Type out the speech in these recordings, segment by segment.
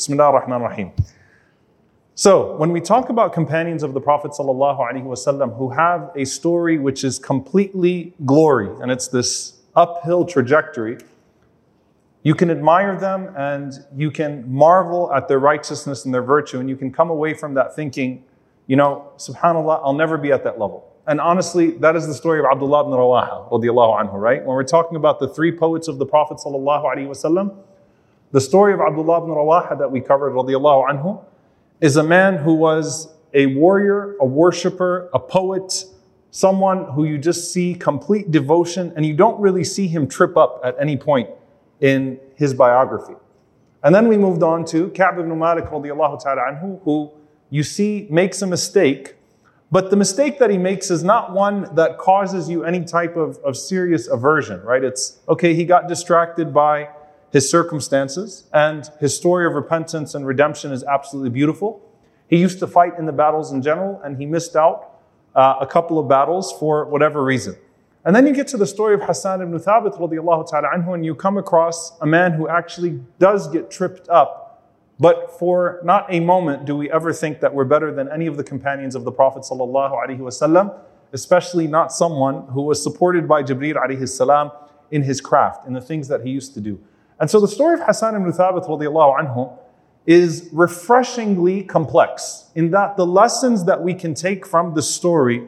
Bismillah ar-Rahman ar-Rahim. So, when we talk about companions of the Prophet ﷺ who have a story which is completely glory, and it's this uphill trajectory, you can admire them and you can marvel at their righteousness and their virtue, and you can come away from that thinking, you know, subhanAllah, I'll never be at that level. And honestly, that is the story of Abdullah ibn Rawaha, anhu, right? When we're talking about the three poets of the Prophet ﷺ, the story of Abdullah ibn Rawaha that we covered, radiallahu anhu, is a man who was a warrior, a worshiper, a poet, someone who you just see complete devotion and you don't really see him trip up at any point in his biography. And then we moved on to Ka'b ibn Malik radiallahu ta'ala anhu, who you see makes a mistake, but the mistake that he makes is not one that causes you any type of, of serious aversion, right? It's, okay, he got distracted by his circumstances, and his story of repentance and redemption is absolutely beautiful. He used to fight in the battles in general, and he missed out uh, a couple of battles for whatever reason. And then you get to the story of Hassan ibn Thabit radiallahu ta'ala anhu, and you come across a man who actually does get tripped up, but for not a moment do we ever think that we're better than any of the companions of the Prophet sallallahu especially not someone who was supported by Jibreel in his craft, in the things that he used to do. And so the story of Hassan ibn Thabit anhu is refreshingly complex in that the lessons that we can take from the story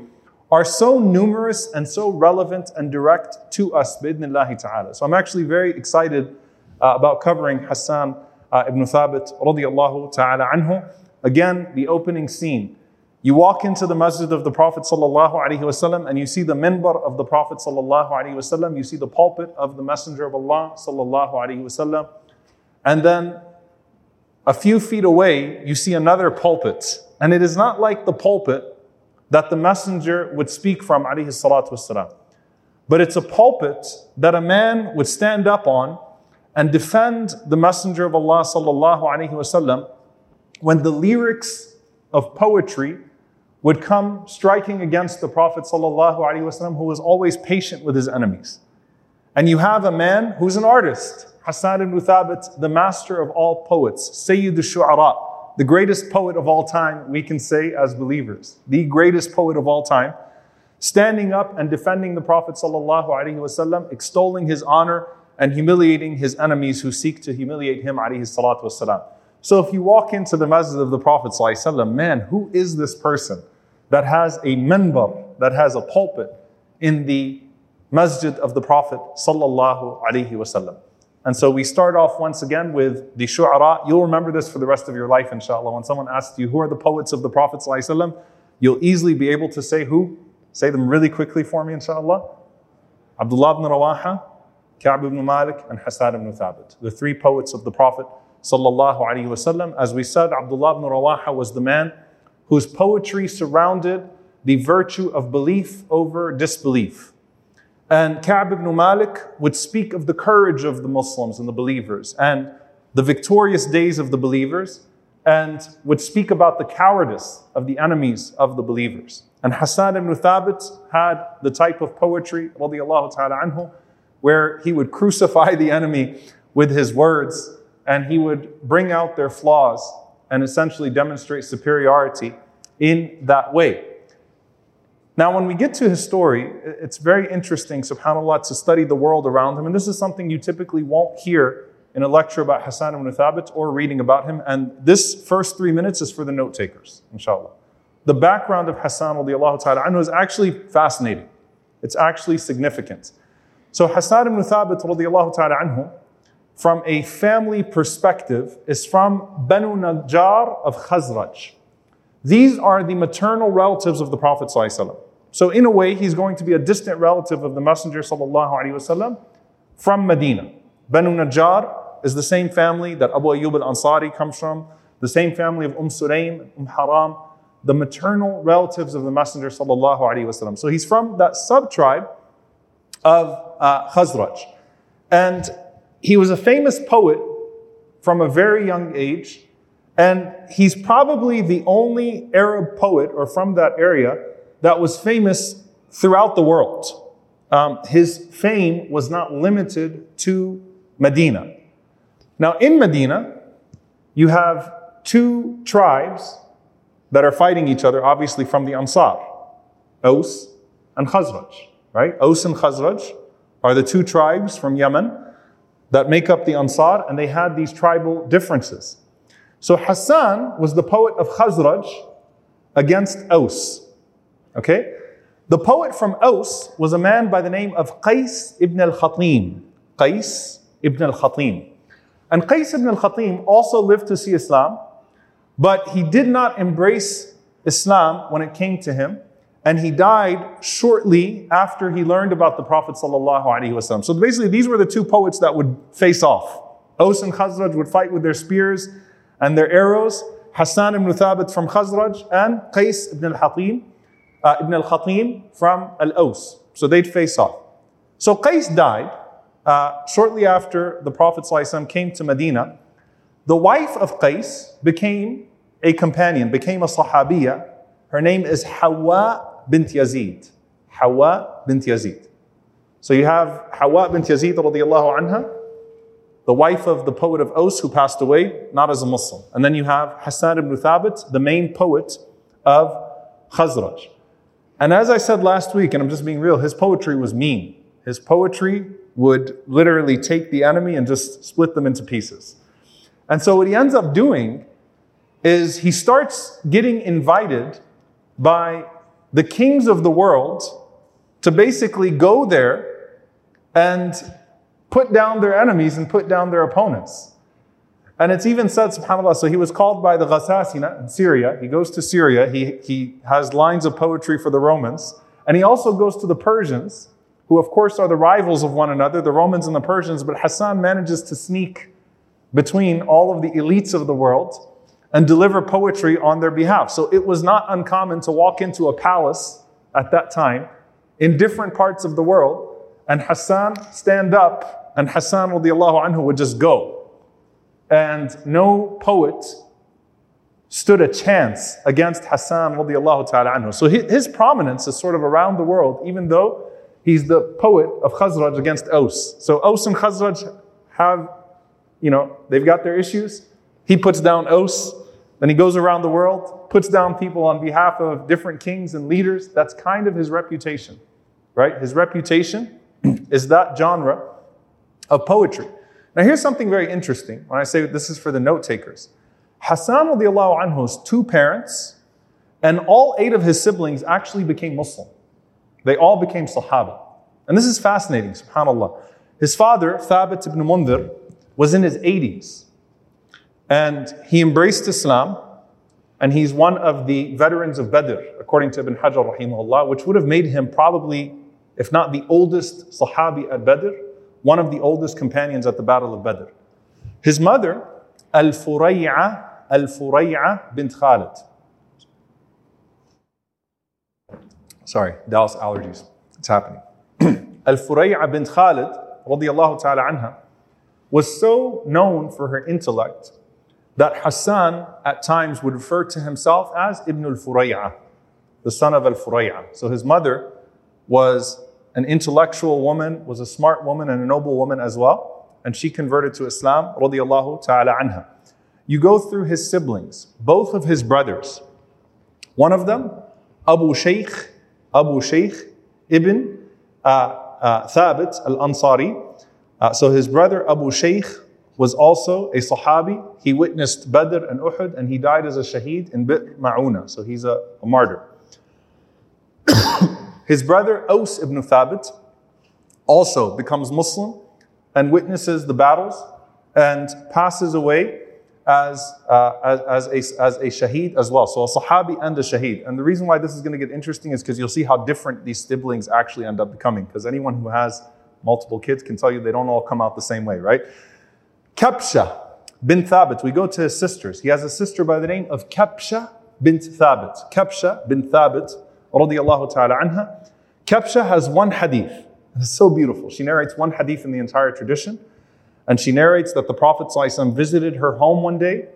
are so numerous and so relevant and direct to us bidnillahi ta'ala. So I'm actually very excited uh, about covering Hassan uh, ibn Thabit radiallahu ta'ala anhu. Again, the opening scene. You walk into the masjid of the Prophet ﷺ and you see the minbar of the Prophet ﷺ, you see the pulpit of the Messenger of Allah ﷺ, and then a few feet away you see another pulpit. And it is not like the pulpit that the Messenger would speak from ﷺ, but it's a pulpit that a man would stand up on and defend the Messenger of Allah ﷺ when the lyrics of poetry would come striking against the Prophet ﷺ, who was always patient with his enemies. And you have a man who's an artist, Hassan ibn Thabit, the master of all poets, Sayyid al-Shu'ara, the greatest poet of all time, we can say as believers, the greatest poet of all time, standing up and defending the Prophet ﷺ, extolling his honor and humiliating his enemies who seek to humiliate him So if you walk into the masjid of the Prophet ﷺ, man, who is this person? That has a minbar, that has a pulpit in the masjid of the Prophet sallallahu alaihi wasallam. And so we start off once again with the shu'ara. You'll remember this for the rest of your life, inshallah. When someone asks you, who are the poets of the Prophet sallallahu you'll easily be able to say who. Say them really quickly for me, inshallah. Abdullah ibn Rawaha, Ka'b ibn Malik, and Hassan ibn Thabit. The three poets of the Prophet sallallahu alaihi wasallam. As we said, Abdullah ibn Rawaha was the man whose poetry surrounded the virtue of belief over disbelief. And Ka'b ibn Malik would speak of the courage of the Muslims and the believers and the victorious days of the believers and would speak about the cowardice of the enemies of the believers. And Hassan ibn Thabit had the type of poetry, ta'ala anhu, where he would crucify the enemy with his words and he would bring out their flaws and essentially demonstrate superiority in that way. Now, when we get to his story, it's very interesting, subhanAllah, to study the world around him. And this is something you typically won't hear in a lecture about Hassan ibn Thabit or reading about him. And this first three minutes is for the note takers, inshallah. The background of Hassan ta'ala is actually fascinating. It's actually significant. So Hassan ibn Thabit ta'ala anhu, from a family perspective, is from Banu Najjar of Khazraj. These are the maternal relatives of the Prophet ﷺ. So in a way, he's going to be a distant relative of the Messenger ﷺ from Medina. Banu Najjar is the same family that Abu Ayyub al-Ansari comes from, the same family of Umm Sulaim, Umm Haram, the maternal relatives of the Messenger. So he's from that sub-tribe of uh, Khazraj. And he was a famous poet from a very young age. And he's probably the only Arab poet or from that area that was famous throughout the world. Um, his fame was not limited to Medina. Now, in Medina, you have two tribes that are fighting each other, obviously from the Ansar, Aus and Khazraj, right? Aus and Khazraj are the two tribes from Yemen that make up the Ansar, and they had these tribal differences. So Hassan was the poet of Khazraj against Aus. Okay? The poet from Aus was a man by the name of Qais ibn al-Khatim. Qais ibn al-Khatim. And Qais ibn al-Khatim also lived to see Islam, but he did not embrace Islam when it came to him, and he died shortly after he learned about the Prophet ﷺ. So basically, these were the two poets that would face off. Aus and Khazraj would fight with their spears and their arrows. Hassan ibn Thabit from Khazraj and Qais ibn al-Hatim, uh, ibn al-Khatim from al-Aus. So they'd face off. So Qais died uh, shortly after the Prophet ﷺ came to Medina. The wife of Qais became a companion, became a Sahabiya. Her name is Hawa bint Yazid. Hawa bint Yazid. So you have Hawa bint Yazid radiallahu anha, the wife of the poet of Aus who passed away, not as a Muslim. And then you have Hassan ibn Thabit, the main poet of Khazraj. And as I said last week, and I'm just being real, his poetry was mean. His poetry would literally take the enemy and just split them into pieces. And so what he ends up doing is he starts getting invited by the kings of the world to basically go there and put down their enemies and put down their opponents. And it's even said, subhanAllah, so he was called by the Ghasasina in Syria. He goes to Syria. He, he has lines of poetry for the Romans. And he also goes to the Persians, who of course are the rivals of one another, the Romans and the Persians. But Hassan manages to sneak between all of the elites of the world and deliver poetry on their behalf. So it was not uncommon to walk into a palace at that time in different parts of the world and Hassan stand up and Hassan anhu would just go. And no poet stood a chance against Hassan anhu. So his prominence is sort of around the world, even though he's the poet of Khazraj against Aus. So Aus and Khazraj have, you know, they've got their issues. He puts down Aus, then he goes around the world, puts down people on behalf of different kings and leaders. That's kind of his reputation, right? His reputation is that genre of poetry. Now, here's something very interesting when I say this is for the note takers. Hassan anhu's two parents and all eight of his siblings actually became Muslim. They all became Sahaba. And this is fascinating, subhanAllah. His father, Thabit ibn Mundhir, was in his 80s. And he embraced Islam, and he's one of the veterans of Badr, according to Ibn Hajar rahimahullah, which would have made him probably, if not the oldest Sahabi at Badr, one of the oldest companions at the Battle of Badr. His mother, Al-Furay'a, Al-Furay'a bint Khalid. Sorry, Dallas allergies. It's happening. Al-Furay'a bint Khalid, radiallahu ta'ala anha, was so known for her intellect that Hassan at times would refer to himself as Ibn al-Furay'a, the son of al-Furay'a. So his mother was an intellectual woman, was a smart woman and a noble woman as well, and she converted to Islam, radiyallahu ta'ala anha. You go through his siblings, both of his brothers. One of them, Abu Shaykh, Abu Shaykh ibn uh, uh, Thabit al-Ansari. Uh, so his brother Abu Shaykh was also a Sahabi. He witnessed Badr and Uhud and he died as a shaheed in Bi'r Ma'una. So he's a, a martyr. His brother Aus ibn Thabit also becomes Muslim and witnesses the battles and passes away as, uh, as, as, a, as a shaheed as well. So a Sahabi and a shaheed. And the reason why this is going to get interesting is because you'll see how different these siblings actually end up becoming. Because anyone who has multiple kids can tell you they don't all come out the same way, right? Kabsha. bin Thabit. We go to his sisters. He has a sister by the name of Kabsha bint Thabit. Kabsha bin Thabit, radiallahu ta'ala anha. Kabsha has one hadith. It's so beautiful. She narrates one hadith in the entire tradition. And she narrates that the Prophet visited her home one day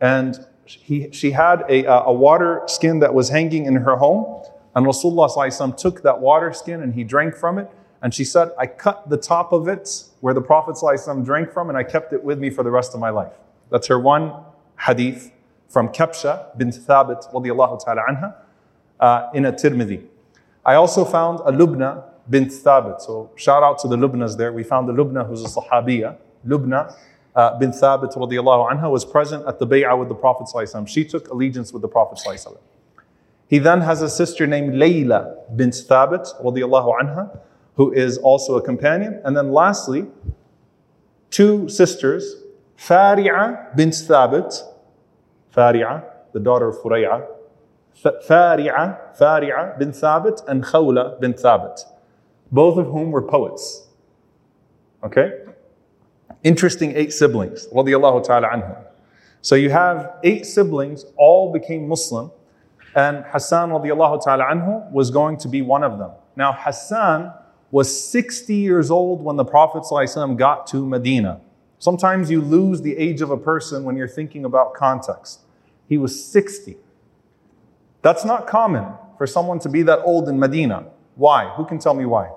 and he, she had a, a water skin that was hanging in her home. And Rasulullah ﷺ took that water skin and he drank from it. And she said, I cut the top of it where the Prophet ﷺ drank from and I kept it with me for the rest of my life. That's her one hadith from Kabsha bint Thabit radiallahu ta'ala anha uh, in a Tirmidhi. I also found a Lubna bint Thabit. So shout out to the Lubnas there. We found the Lubna who's a Sahabiya. Lubna uh, bint Thabit radiallahu anha was present at the bay'ah with the Prophet She took allegiance with the Prophet He then has a sister named Layla bint Thabit radiallahu anha who is also a companion. And then lastly, two sisters, Fari'a bint Thabit, Fari'a, the daughter of Furay'a, Fari'a, Fari'a bin Thabit, and Khawla bin Thabit, both of whom were poets. Okay? Interesting eight siblings, radiallahu ta'ala anhum. So you have eight siblings, all became Muslim, and Hassan radiallahu ta'ala anhu was going to be one of them. Now Hassan was 60 years old when the Prophet got to Medina. Sometimes you lose the age of a person when you're thinking about context. He was 60. That's not common for someone to be that old in Medina. Why? Who can tell me why?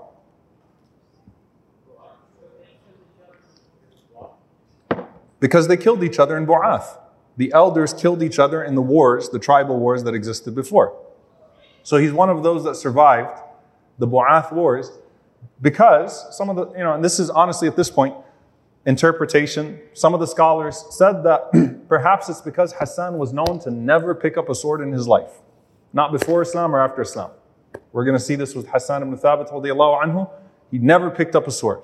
Because they killed each other in Bu'ath. The elders killed each other in the wars, the tribal wars that existed before. So he's one of those that survived the Bu'ath wars because some of the, you know, and this is honestly at this point, interpretation. Some of the scholars said that perhaps it's because Hassan was known to never pick up a sword in his life, not before Islam or after Islam. We're going to see this with Hassan ibn Thabit anhu. He never picked up a sword.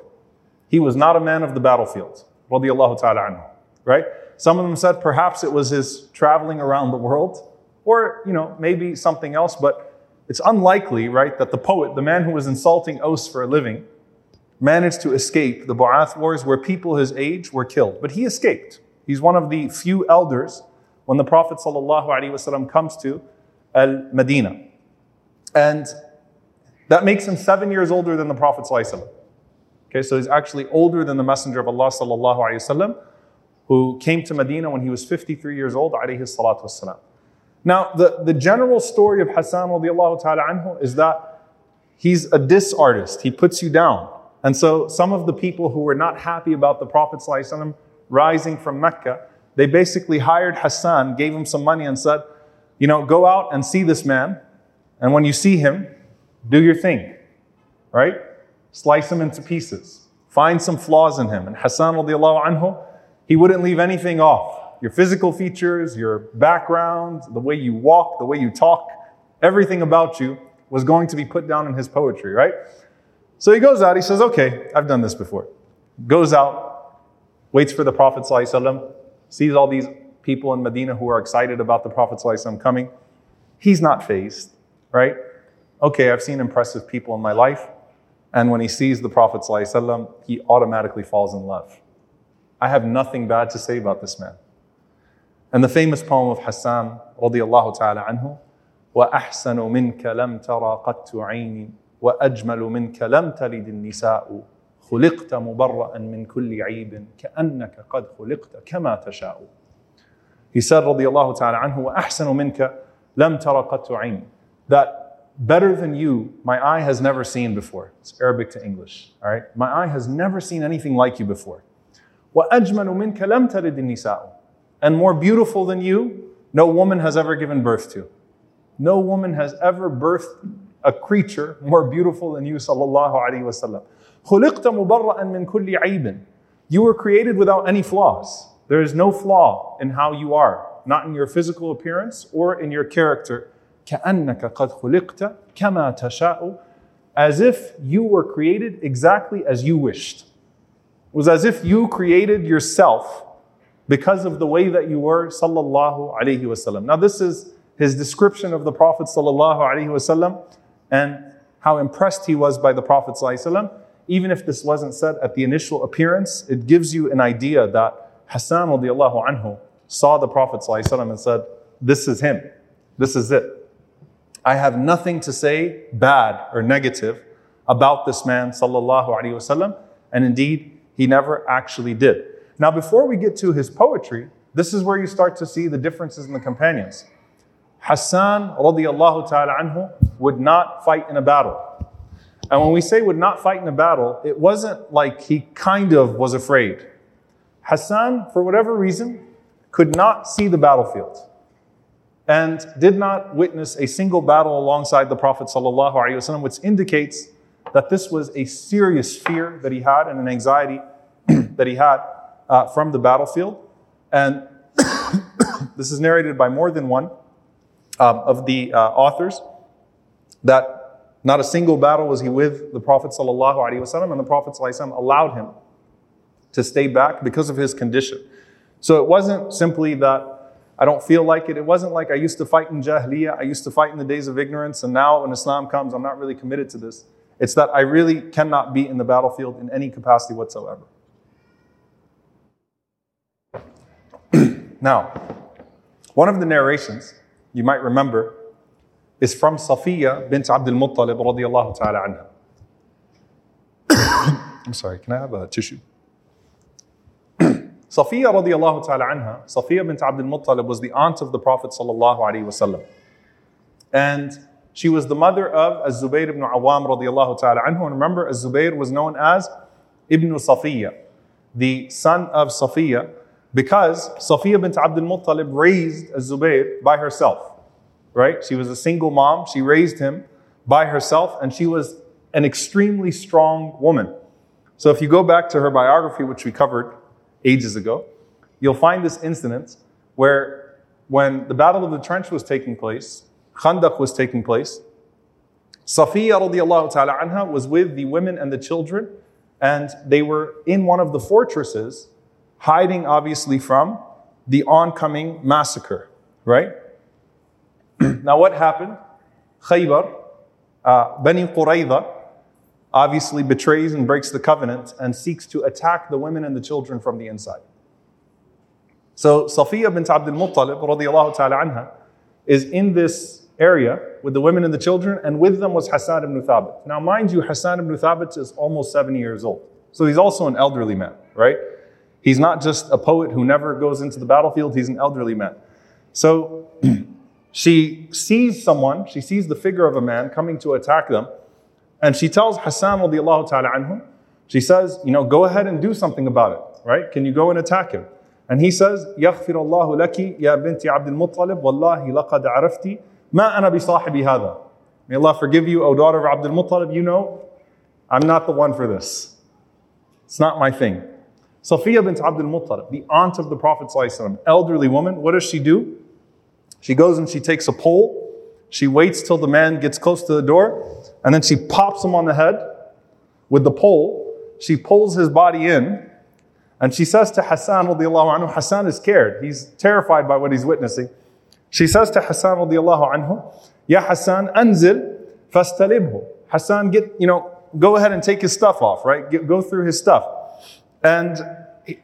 He was not a man of the battlefield, ta'ala anhu, right? Some of them said perhaps it was his traveling around the world, or, you know, maybe something else, but it's unlikely, right, that the poet, the man who was insulting Aus for a living, managed to escape the Bu'ath Wars where people his age were killed. But he escaped. He's one of the few elders when the Prophet ﷺ comes to Al Medina. And that makes him seven years older than the Prophet. ﷺ. Okay, so he's actually older than the Messenger of Allah ﷺ, who came to Medina when he was 53 years old, alayhi salatu wasalam. Now, the, the general story of Hassan radiallahu ta'ala anhu is that he's a diss artist. He puts you down. And so some of the people who were not happy about the Prophet rising from Mecca, they basically hired Hassan, gave him some money and said, you know, go out and see this man. And when you see him, do your thing, right? Slice him into pieces. Find some flaws in him. And Hassan radiallahu anhu, he wouldn't leave anything off your physical features, your background, the way you walk, the way you talk, everything about you was going to be put down in his poetry, right? So he goes out, he says, Okay, I've done this before. Goes out, waits for the Prophet, ﷺ, sees all these people in Medina who are excited about the Prophet ﷺ coming. He's not fazed, right? Okay, I've seen impressive people in my life. And when he sees the Prophet, ﷺ, he automatically falls in love. I have nothing bad to say about this man. And the famous poem of Hassan radiallahu ta'ala anhu, وأحسن منك لم ترى قط عيني وأجمل منك لم تلد النساء خلقت مبرأ من كل عيب كأنك قد خلقت كما تشاء He said رضي الله تعالى عنه وأحسن منك لم ترى قط عيني That better than you, my eye has never seen before. It's Arabic to English. All right? My eye has never seen anything like you before. وأجمل منك لم تلد النساء and more beautiful than you, no woman has ever given birth to. No woman has ever birthed a creature more beautiful than you, sallallahu alaihi wasallam. You were created without any flaws. There is no flaw in how you are, not in your physical appearance or in your character. As if you were created exactly as you wished. It was as if you created yourself because of the way that you were, sallallahu alaihi wasallam. Now, this is his description of the Prophet sallallahu alaihi wasallam and how impressed he was by the Prophet sallallahu Even if this wasn't said at the initial appearance, it gives you an idea that Hassan radiallahu anhu saw the Prophet ﷺ and said, This is him. This is it. I have nothing to say bad or negative about this man, sallallahu alaihi wasallam, and indeed, he never actually did. Now, before we get to his poetry, this is where you start to see the differences in the companions. Hassan radiallahu ta'ala anhu would not fight in a battle. And when we say would not fight in a battle, it wasn't like he kind of was afraid. Hassan, for whatever reason, could not see the battlefield and did not witness a single battle alongside the Prophet ﷺ, which indicates that this was a serious fear that he had and an anxiety that he had uh, from the battlefield. And this is narrated by more than one um, of the uh, authors that not a single battle was he with the Prophet ﷺ, and the Prophet ﷺ allowed him to stay back because of his condition. So it wasn't simply that I don't feel like it. It wasn't like I used to fight in Jahiliyyah, I used to fight in the days of ignorance, and now when Islam comes, I'm not really committed to this. It's that I really cannot be in the battlefield in any capacity whatsoever. Now, one of the narrations you might remember is from Safiya bint Abdul Muttalib radiallahu ta'ala anha. I'm sorry, can I have a tissue? Safiya radiallahu ta'ala anha, Safiya bint Abdul Muttalib was the aunt of the Prophet sallallahu alaihi wasallam. And she was the mother of Az-Zubayr ibn Awam radiallahu ta'ala anhu. And remember, Az-Zubayr was known as Ibn Safiya, the son of Safiya, because Safiya bint Abdul Muttalib raised Az-Zubayr by herself. Right? She was a single mom. She raised him by herself, and she was an extremely strong woman. So if you go back to her biography, which we covered ages ago, you'll find this incident where when the Battle of the Trench was taking place, Khandaq was taking place, Safiya radiallahu ta'ala anha was with the women and the children, and they were in one of the fortresses, hiding obviously from the oncoming massacre, right? now what happened? Khaybar, uh, Bani Qurayza, obviously betrays and breaks the covenant and seeks to attack the women and the children from the inside. So Safiya bint Abdul Muttalib radiallahu ta'ala anha is in this area with the women and the children, and with them was Hassan ibn Thabit. Now, mind you, Hassan ibn Thabit is almost 70 years old. So he's also an elderly man, right? He's not just a poet who never goes into the battlefield, he's an elderly man. So she sees someone, she sees the figure of a man coming to attack them, and she tells Hassan radiallahu ta'ala anhu, she says, you know, go ahead and do something about it, right? Can you go and attack him? And he says, يغفر الله لك يا بنت عبد المطلب والله لقد عرفتي ما أنا بصاحب هذا. May Allah forgive you, O daughter of Abdul Muttalib, you know, I'm not the one for this. It's not my thing. Safiya bint Abdul Muttalib, the aunt of the Prophet elderly woman, what does she do? She goes and she takes a pole she waits till the man gets close to the door, and then she pops him on the head with the pole. She pulls his body in, and she says to Hassan anhu, Hassan is scared. He's terrified by what he's witnessing. She says to Hassan anhu, Ya Hassan, anzil fastalibhu. Hassan, get, you know, go ahead and take his stuff off, right? Get, go through his stuff. And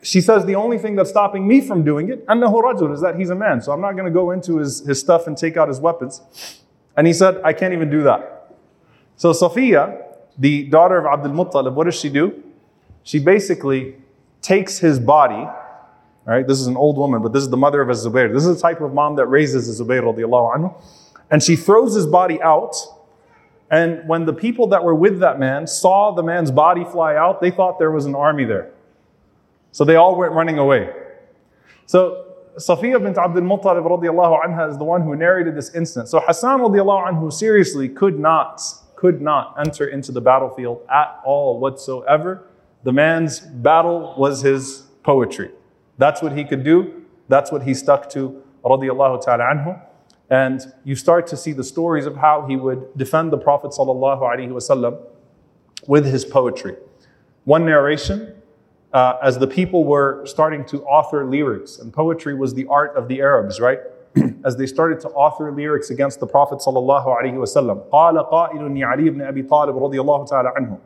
she says the only thing that's stopping me from doing it, annahu rajul, is that he's a man. So I'm not going to go into his, his stuff and take out his weapons. And he said, I can't even do that. So Safiya, the daughter of Abdul Muttalib, what does she do? She basically takes his body, right? This is an old woman, but this is the mother of Az-Zubair. This is the type of mom that raises radiallahu anhu. And she throws his body out. And when the people that were with that man saw the man's body fly out, they thought there was an army there. So they all went running away. So Safiya bint Abdul Muttalib radiallahu anha is the one who narrated this incident. So Hassan radiallahu anhu seriously could not, could not enter into the battlefield at all whatsoever. The man's battle was his poetry. That's what he could do. That's what he stuck to radiallahu ta'ala anhu. And you start to see the stories of how he would defend the Prophet sallallahu alaihi wasallam with his poetry. One narration uh, as the people were starting to author lyrics, and poetry was the art of the Arabs, right? as they started to author lyrics against the Prophet sallallahu alaihi wasallam. قال قائل لعلي بن أبي طالب رضي الله تعالى عنه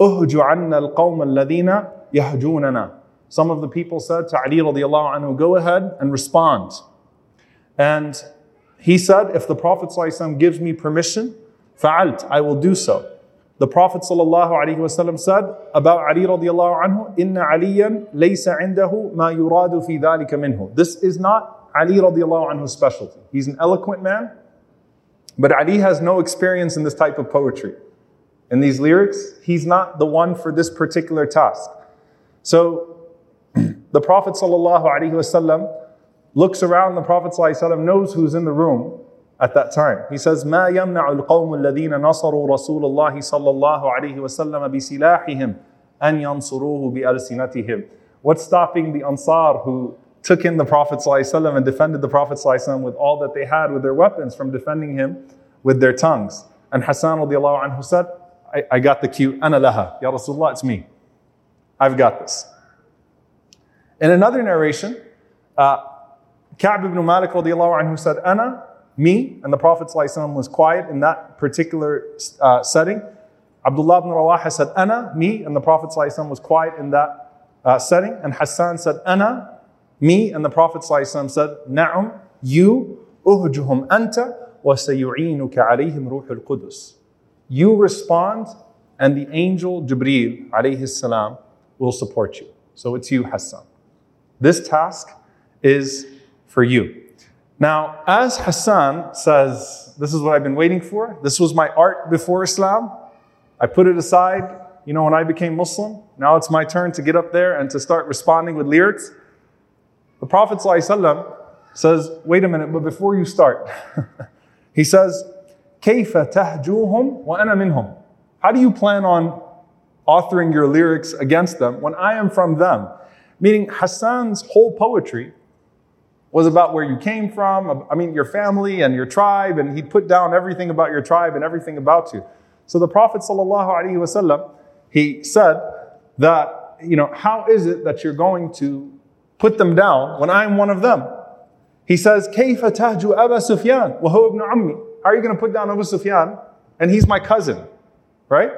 اهج عنا القوم الذين يهجوننا some of the people said to Ali radiallahu anhu, go ahead and respond. And he said, if the Prophet ﷺ gives me permission, فعلت, I will do so. The Prophet ﷺ said about Ali radiallahu anhu, إن عليا ليس عنده ما يراد في ذلك منه. This is not Ali radiallahu anhu's specialty. He's an eloquent man, but Ali has no experience in this type of poetry. In these lyrics, he's not the one for this particular task. So the Prophet ﷺ looks around, the Prophet ﷺ knows who's in the room at that time. He says, ما يمنع القوم الذين نصروا رسول الله صلى الله عليه وسلم بسلاحهم أن ينصروه بألسنتهم. What's stopping the Ansar who took in the Prophet ﷺ and defended the Prophet ﷺ with all that they had with their weapons from defending him with their tongues? And Hassan radiallahu anhu said, I, I got the cue, أنا لها. Ya Rasulullah, it's me. I've got this. In another narration, uh, Ka'b ibn Malik radiallahu anhu said, Ana, me, and the Prophet was quiet in that particular uh, setting. Abdullah ibn Rawaha said, Ana, me, and the Prophet was quiet in that uh, setting. And Hassan said, Ana, me, and the Prophet said, Na'um, you, uhjuhum anta, wa sayu'inuka alayhim ruhul qudus. You respond, and the angel Jibreel alayhi salam will support you. So it's you, Hassan. This task is for you. Now, as Hassan says, this is what I've been waiting for. This was my art before Islam. I put it aside, you know, when I became Muslim. Now it's my turn to get up there and to start responding with lyrics. The Prophet ﷺ says, wait a minute, but before you start, he says, كيف تهجوهم وأنا منهم? How do you plan on authoring your lyrics against them when I am from them? Meaning Hassan's whole poetry was about where you came from, I mean, your family and your tribe, and he put down everything about your tribe and everything about you. So the Prophet ﷺ, he said that, you know, how is it that you're going to put them down when I'm one of them? He says, كيف تهجو أبا سفيان وهو ابن عمي? How are you going to put down Abu Sufyan? And he's my cousin, right?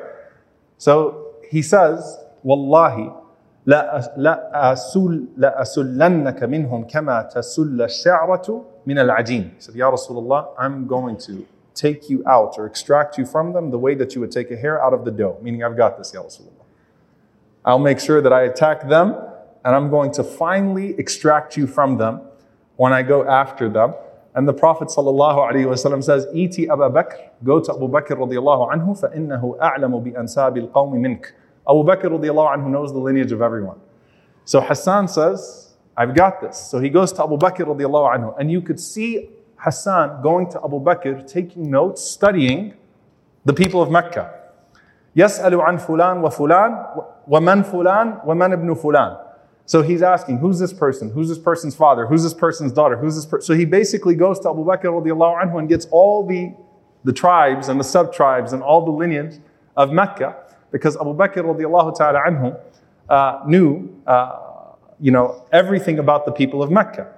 So he says, Wallahi, لأسلنك منهم كما تسل الشعرة من العجين. He said, Ya Rasulullah, I'm going to take you out or extract you from them the way that you would take a hair out of the dough. Meaning, I've got this, Ya Rasulullah. I'll make sure that I attack them and I'm going to finally extract you from them when I go after them. And the Prophet ﷺ says, Iti Abu Bakr, go to Abu Bakr radiallahu anhu, فَإِنَّهُ أَعْلَمُ بِأَنْسَابِ الْقَوْمِ مِنْكَ Abu Bakr radiallahu anhu knows the lineage of everyone. So Hassan says, I've got this. So he goes to Abu Bakr radiallahu anhu. And you could see Hassan going to Abu Bakr, taking notes, studying the people of Mecca. يسأل عن فلان وفلان ومن فلان ومن ابن فلان. So he's asking, who's this person? Who's this person's father? Who's this person's daughter? Who's this person? So he basically goes to Abu Bakr radiallahu anhu and gets all the, the tribes and the sub-tribes and all the lineage of Mecca because Abu Bakr radiallahu ta'ala anhu uh, knew, uh, you know, everything about the people of Mecca.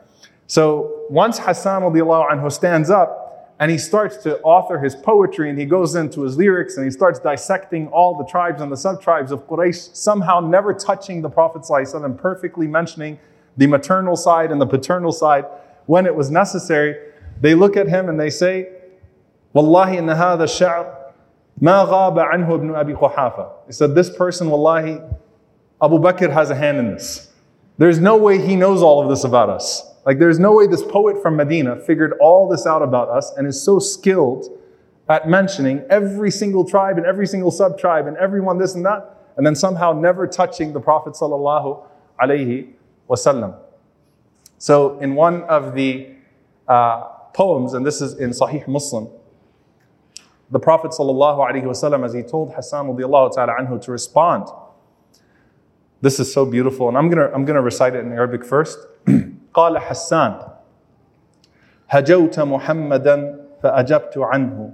So once Hassan radiallahu anhu stands up and he starts to author his poetry and he goes into his lyrics and he starts dissecting all the tribes and the sub-tribes of Quraysh, somehow never touching the Prophet and perfectly mentioning the maternal side and the paternal side when it was necessary. They look at him and they say, Wallahi inna hadha sha'r ma ibn. He said, this person, wallahi, Abu Bakr has a hand in this. There's no way he knows all of this about us. Like, there's no way this poet from Medina figured all this out about us and is so skilled at mentioning every single tribe and every single sub tribe and everyone this and that, and then somehow never touching the Prophet. So, in one of the uh, poems, and this is in Sahih Muslim, the Prophet wasallam, as he told Hassan ta'ala anhu to respond, this is so beautiful, and I'm gonna I'm gonna recite it in Arabic first. قال حسان هجوت محمدا فأجبت عنه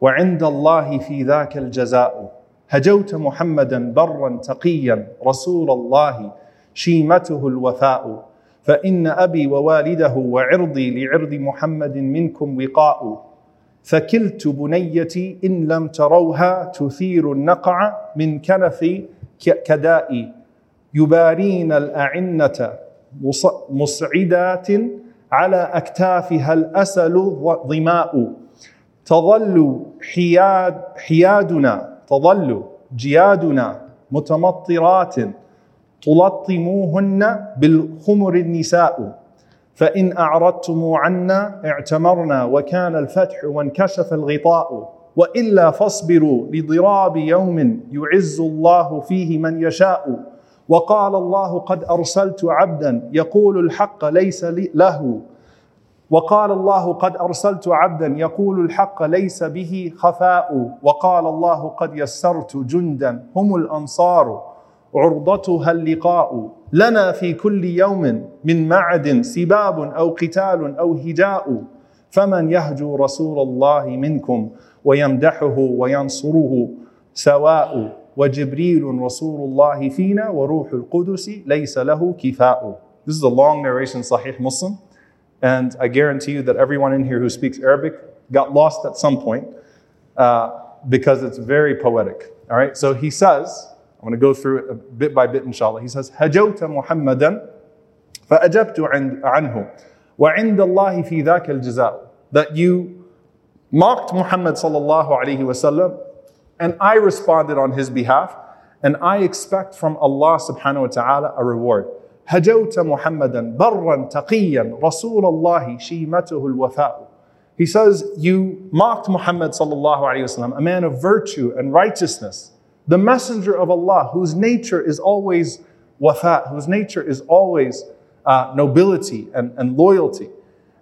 وعند الله في ذاك الجزاء هجوت محمدا برا تقيا رسول الله شيمته الوفاء فإن أبي ووالده وعرضي لعرض محمد منكم وقاء فكلت بنيتي إن لم تروها تثير النقع من كنف كدائي يبارين الأعنة مص- مسعدات على أكتافها الأسل ظماء. تظل حياد حيادنا تظل جيادنا متمطرات. تلطموهن بالخمر النساء. فإن أعرضتم عنا اعتمرنا وكان الفتح وانكشف الغطاء وإلا فاصبروا لضراب يوم يعز الله فيه من يشاء. وقال الله قد أرسلت عبدا يقول الحق ليس لي- له. وقال الله قد أرسلت عبدا يقول الحق ليس به خفاء. وقال الله قد يسرت جندا هم الأنصار عرضتها اللقاء. لنا في كل يوم من معد سباب أو قتال أو هجاء فمن يهجو رسول الله منكم ويمدحه وينصره سواء وجبريل رسول الله فينا وروح القدس ليس له كفاء This is a long narration Sahih Muslim And I guarantee you that everyone in here who speaks Arabic got lost at some point uh, because it's very poetic. All right, so he says, I'm going to go through it bit by bit, inshallah. He says, هجوت محمدا فأجبت عن- عنه وعند الله في ذاك الجزاء. That you mocked Muhammad sallallahu alaihi wasallam, and I responded on his behalf, and I expect from Allah subhanahu wa ta'ala a reward. هجوت محمدا برا تقيا رسول الله شيمته الوفاء. He says, You mocked Muhammad sallallahu alayhi wasallam, a man of virtue and righteousness, the messenger of Allah, whose nature is always wafa, whose nature is always uh, nobility and, and loyalty.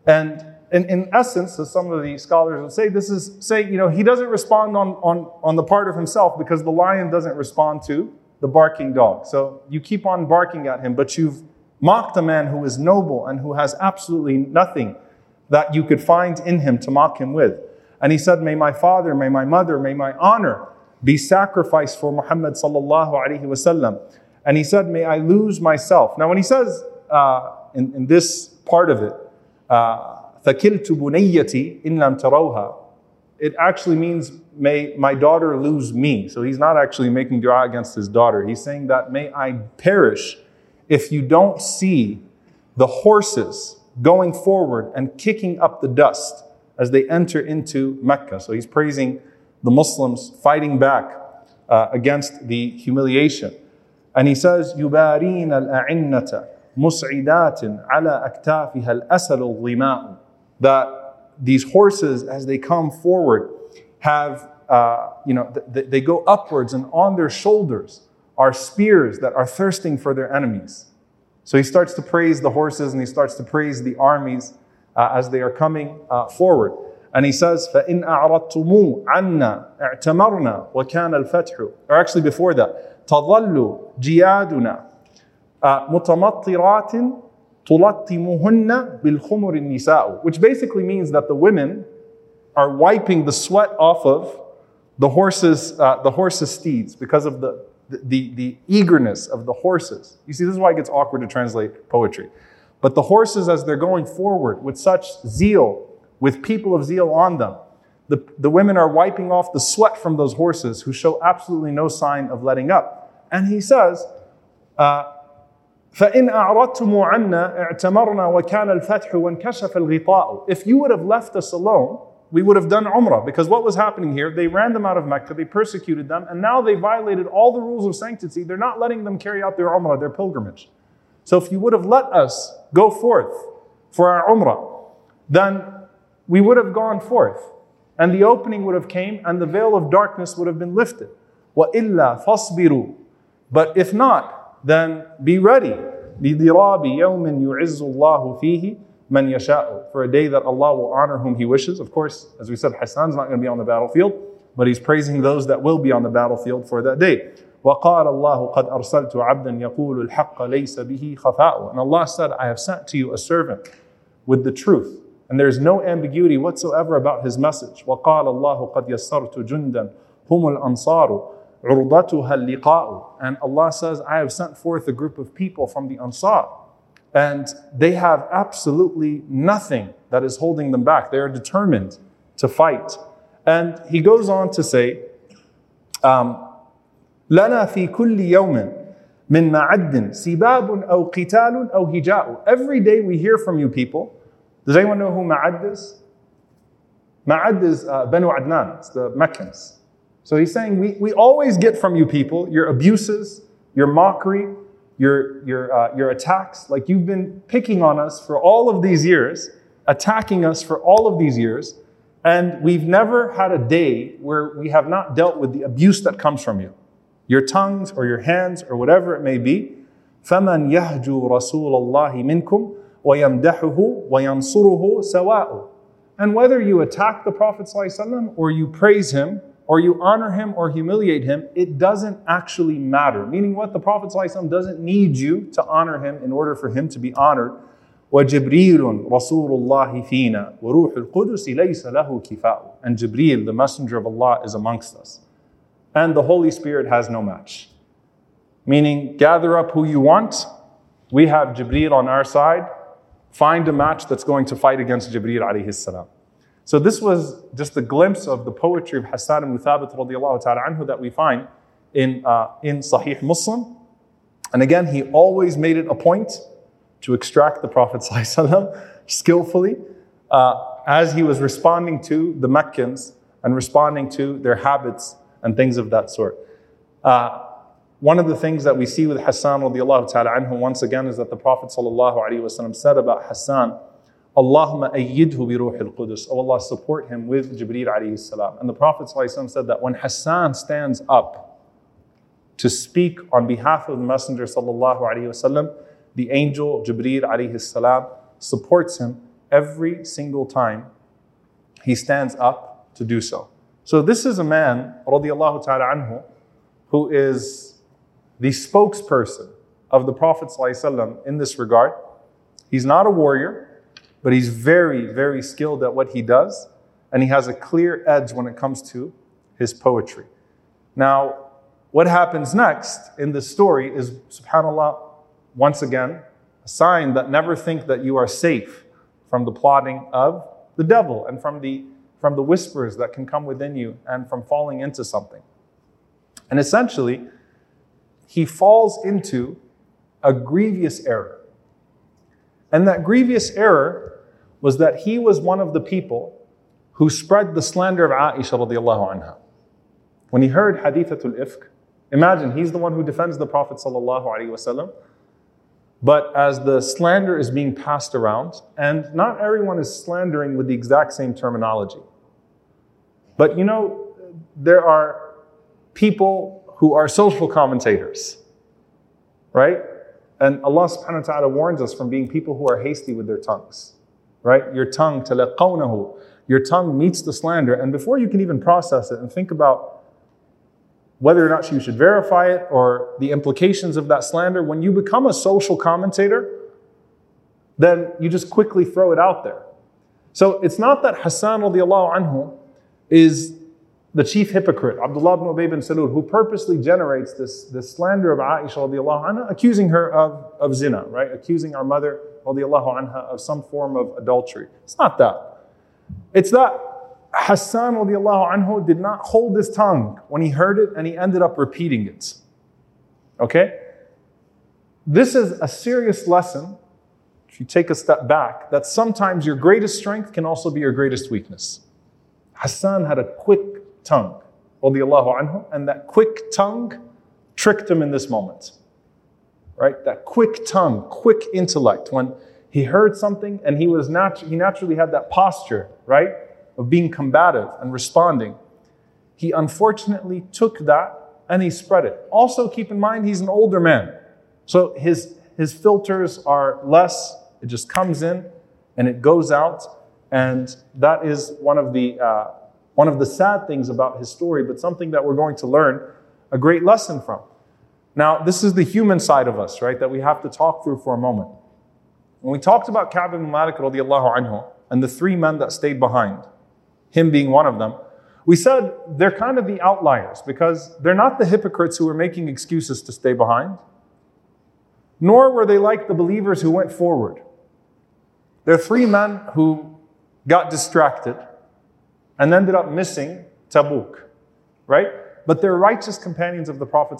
And in, in essence, as some of the scholars would say, this is saying, you know, he doesn't respond on, on, on the part of himself because the lion doesn't respond to the barking dog. So you keep on barking at him, but you've mocked a man who is noble and who has absolutely nothing that you could find in him to mock him with. And he said, May my father, may my mother, may my honor be sacrificed for Muhammad sallallahu alaihi wasallam. And he said, May I lose myself. Now, when he says uh, in, in this part of it, uh, فَكِلْتُ بُنَيَّتي إِن لَمْ تَرَوْهَا it actually means may my daughter lose me. So he's not actually making dua against his daughter. He's saying that may I perish if you don't see the horses going forward and kicking up the dust as they enter into Mecca. So he's praising the Muslims fighting back uh, against the humiliation. And he says, يُبَارِينَ الْأَعِنَّةَ مُسْعِدَاتٍ عَلَى أَكْتَافِهَا الْأَسَلُ الظِّمَاءُ That these horses, as they come forward, have, uh, you know, th- th- they go upwards and on their shoulders are spears that are thirsting for their enemies. So he starts to praise the horses and he starts to praise the armies uh, as they are coming uh, forward. And he says, فَإِنْ أَعْرَضْتُمُوا عَنَّا اعْتَمَرْنَا وَكَانَ الْفَتْحُ Or actually before that, تَظَلُّ جِيَادُنَا uh, مُتَمَطِّرَاتٍ تُلَطِّمُهُنَّ بِالْخُمُرِ النِّسَاءُ Which basically means that the women are wiping the sweat off of the horses, uh, the horses' steeds because of the, the, the eagerness of the horses. You see, this is why it gets awkward to translate poetry. But the horses, as they're going forward with such zeal, with people of zeal on them, the, the women are wiping off the sweat from those horses who show absolutely no sign of letting up. And he says, uh, فإن أعرضتم عنا اعتمرنا وكان الفتح وانكشف الغطاء. If you would have left us alone, we would have done Umrah. Because what was happening here, they ran them out of Mecca, they persecuted them, and now they violated all the rules of sanctity. They're not letting them carry out their Umrah, their pilgrimage. So if you would have let us go forth for our Umrah, then we would have gone forth. And the opening would have came, and the veil of darkness would have been lifted. وَإِلَّا فَاصْبِرُوا But if not, then be ready. لِضِرَابِ يَوْمٍ يُعِزُّ اللَّهُ فِيهِ مَنْ يَشَاءُ For a day that Allah will honor whom He wishes. Of course, as we said, Hassan's not going to be on the battlefield, but he's praising those that will be on the battlefield for that day. وقال الله قد أرسلت عبدا يقول الحق ليس به خفاء. And Allah said, I have sent to you a servant with the truth. And there's no ambiguity whatsoever about his message. وقال الله قد يسرت جندا هم الأنصار عرضتها اللقاء. And Allah says, I have sent forth a group of people from the Ansar. And they have absolutely nothing that is holding them back. They are determined to fight. And he goes on to say, um, لنا في كل يوم من معد سباب أو قتال أو هجاء. Every day we hear from you people. Does anyone know who Ma'ad is? Ma'ad is uh, Banu Adnan, it's the Meccans. So he's saying, we, we always get from you people your abuses, your mockery, your, your, uh, your attacks. Like you've been picking on us for all of these years, attacking us for all of these years, and we've never had a day where we have not dealt with the abuse that comes from you. Your tongues or your hands or whatever it may be. فَمَنْ يَهْجُو رَسُولَ اللَّهِ مِنْكُمْ وَيَمْدَحُهُ وَيَنْصُرُهُ سَوَاءٌ And whether you attack the Prophet ﷺ or you praise him or you honor him or humiliate him, it doesn't actually matter. Meaning what? The Prophet ﷺ doesn't need you to honor him in order for him to be honored. وجبريل رسول الله فينا وروح القدس ليس له كفاء and Jibreel the messenger of Allah is amongst us and the Holy Spirit has no match meaning gather up who you want we have Jibreel on our side find a match that's going to fight against Jibreel alayhi salam so this was just a glimpse of the poetry of Hassan ibn Thabit radiallahu ta'ala anhu that we find in, uh, in Sahih Muslim. And again, he always made it a point to extract the Prophet skillfully uh, as he was responding to the Meccans and responding to their habits and things of that sort. Uh, one of the things that we see with Hassan radiallahu ta'ala anhu once again is that the Prophet said about Hassan, Allahumma ayyidhu bi ruhil qudus. Oh Allah, support him with Jibreel alayhi salam. And the Prophet said that when Hassan stands up to speak on behalf of the Messenger sallallahu alayhi wasallam, the angel Jibreel alayhi salam supports him every single time he stands up to do so. So this is a man, radiallahu ta'ala anhu, who is the spokesperson of the Prophet ﷺ in this regard. He's not a warrior but he's very, very skilled at what he does, and he has a clear edge when it comes to his poetry. Now, what happens next in this story is, subhanAllah, once again, a sign that never think that you are safe from the plotting of the devil and from the, from the whispers that can come within you and from falling into something. And essentially, he falls into a grievous error. And that grievous error was that he was one of the people who spread the slander of Aisha radiallahu anha. When he heard hadithatul ifk, imagine he's the one who defends the Prophet sallallahu alaihi wasallam. But as the slander is being passed around, and not everyone is slandering with the exact same terminology. But you know, there are people who are social commentators, right? And Allah subhanahu wa ta'ala warns us from being people who are hasty with their tongues right? Your tongue, talaqawnahu. Your tongue meets the slander, and before you can even process it and think about whether or not you should verify it or the implications of that slander, when you become a social commentator, then you just quickly throw it out there. So it's not that Hassan radiallahu anhu is the chief hypocrite, Abdullah ibn Ubay bin who purposely generates this, this slander of Aisha radiallahu anha, accusing her of, of zina, right? Accusing our mother radiallahu anha of some form of adultery. It's not that. It's that Hassan radiallahu anhu did not hold his tongue when he heard it and he ended up repeating it. Okay? This is a serious lesson, if you take a step back, that sometimes your greatest strength can also be your greatest weakness. Hassan had a quick tongue, anhu, and that quick tongue tricked him in this moment right? That quick tongue, quick intellect. When he heard something and he was natu- he naturally had that posture, right, of being combative and responding. He unfortunately took that and he spread it. Also, keep in mind he's an older man, so his his filters are less. It just comes in and it goes out, and that is one of the uh, one of the sad things about his story, but something that we're going to learn a great lesson from. Now, this is the human side of us, right, that we have to talk through for a moment. When we talked about Ka'b ibn Malik radiallahu anhu and the three men that stayed behind, him being one of them, we said they're kind of the outliers because they're not the hypocrites who were making excuses to stay behind, nor were they like the believers who went forward. They're three men who got distracted and ended up missing Tabuk, right? but they're righteous companions of the Prophet.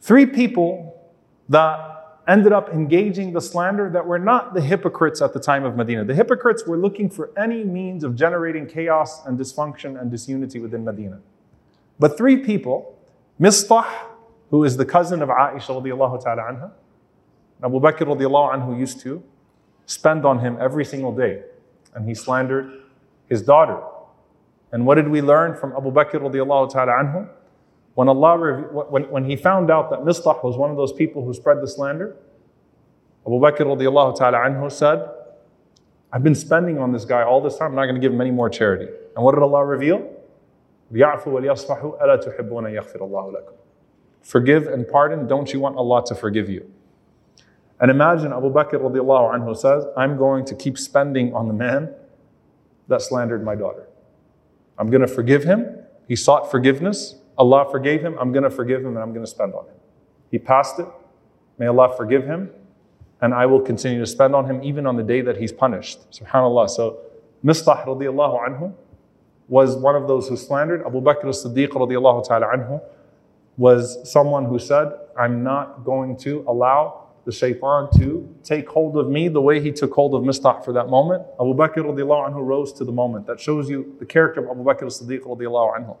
Three people that ended up engaging the slander that were not the hypocrites at the time of Medina. The hypocrites were looking for any means of generating chaos and dysfunction and disunity within Medina. But three people, Mistah, who is the cousin of Aisha radiallahu ta'ala anha, Abu Bakr radiallahu anhu used to spend on him every single day. And he slandered his daughter. And what did we learn from Abu Bakr radiallahu ta'ala anhu? When Allah, when, when he found out that Mistah was one of those people who spread the slander, Abu Bakr radiallahu ta'ala anhu said, I've been spending on this guy all this time, I'm not going to give him any more charity. And what did Allah reveal? Forgive and pardon, don't you want Allah to forgive you? And imagine Abu Bakr radiallahu anhu says, I'm going to keep spending on the man that slandered my daughter. I'm going to forgive him. He sought forgiveness. Allah forgave him. I'm going to forgive him and I'm going to spend on him. He passed it. May Allah forgive him. And I will continue to spend on him even on the day that he's punished. SubhanAllah. So, Mistah radiallahu anhu was one of those who slandered. Abu Bakr as Siddiq radiallahu ta'ala anhu was someone who said, I'm not going to allow the shaitan to take hold of me the way he took hold of Mistah for that moment. Abu Bakr radiallahu anhu rose to the moment. That shows you the character of Abu Bakr as-Siddiq anhu.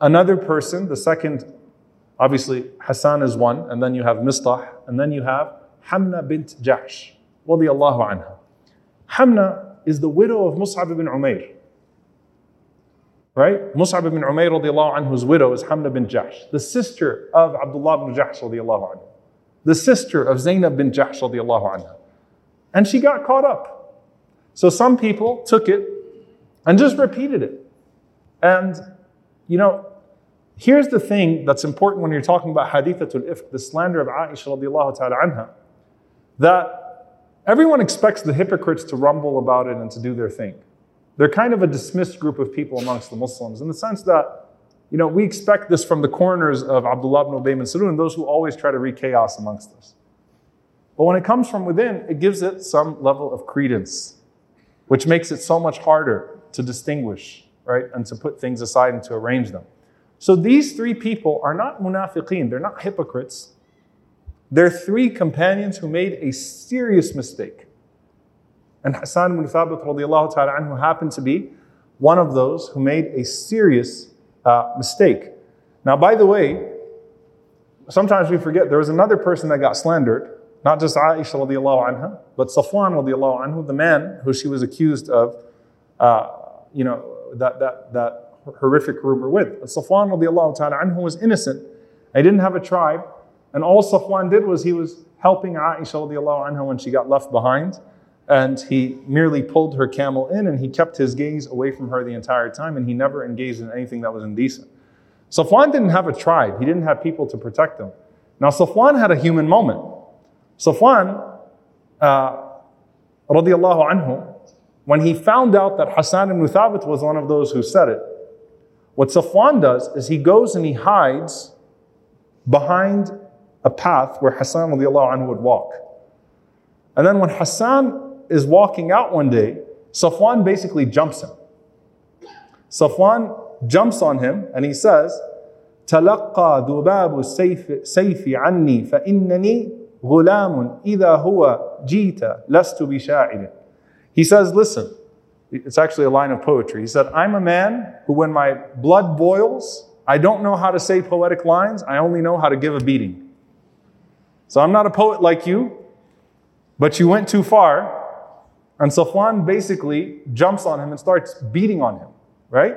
Another person, the second, obviously Hassan is one, and then you have Mistah, and then you have Hamna bint radiallahu anha. Hamna is the widow of Mus'ab ibn Umayr. Right? Mus'ab ibn Umayr radiallahu anhu's widow is Hamna bint Jahsh, the sister of Abdullah ibn Jahsh radiallahu anhu the sister of Zainab bin Jahsh radiallahu anha. And she got caught up. So some people took it and just repeated it. And, you know, here's the thing that's important when you're talking about hadithatul ifk, the slander of Aisha radiallahu ta'ala anha, that everyone expects the hypocrites to rumble about it and to do their thing. They're kind of a dismissed group of people amongst the Muslims in the sense that you know, we expect this from the corners of Abdullah ibn Ubay bin those who always try to wreak chaos amongst us. But when it comes from within, it gives it some level of credence, which makes it so much harder to distinguish, right, and to put things aside and to arrange them. So these three people are not munafiqeen, they're not hypocrites. They're three companions who made a serious mistake. And Hassan ibn Thabit radiallahu ta'ala anhu happened to be one of those who made a serious uh, mistake. Now, by the way, sometimes we forget there was another person that got slandered, not just Aisha radiallahu anha, but Safwan radiallahu anhu, the man who she was accused of, uh, you know, that, that, that horrific rumor with. Safwan radiallahu ta'ala anhu was innocent. He didn't have a tribe. And all Safwan did was he was helping Aisha radiallahu anha when she got left behind and he merely pulled her camel in and he kept his gaze away from her the entire time and he never engaged in anything that was indecent. Safwan didn't have a tribe, he didn't have people to protect him. Now, Safwan had a human moment. Safwan, uh, radiallahu anhu, when he found out that Hassan ibn Thabit was one of those who said it, what Safwan does is he goes and he hides behind a path where Hassan radiallahu anhu would walk. And then when Hassan is walking out one day, Safwan basically jumps him. Safwan jumps on him and he says, تلقى ذباب السيف سيف عني فإنني غلام إذا هو جيت لست بشاعر. He says, listen, it's actually a line of poetry. He said, I'm a man who when my blood boils, I don't know how to say poetic lines, I only know how to give a beating. So I'm not a poet like you, but you went too far and Safwan basically jumps on him and starts beating on him, right?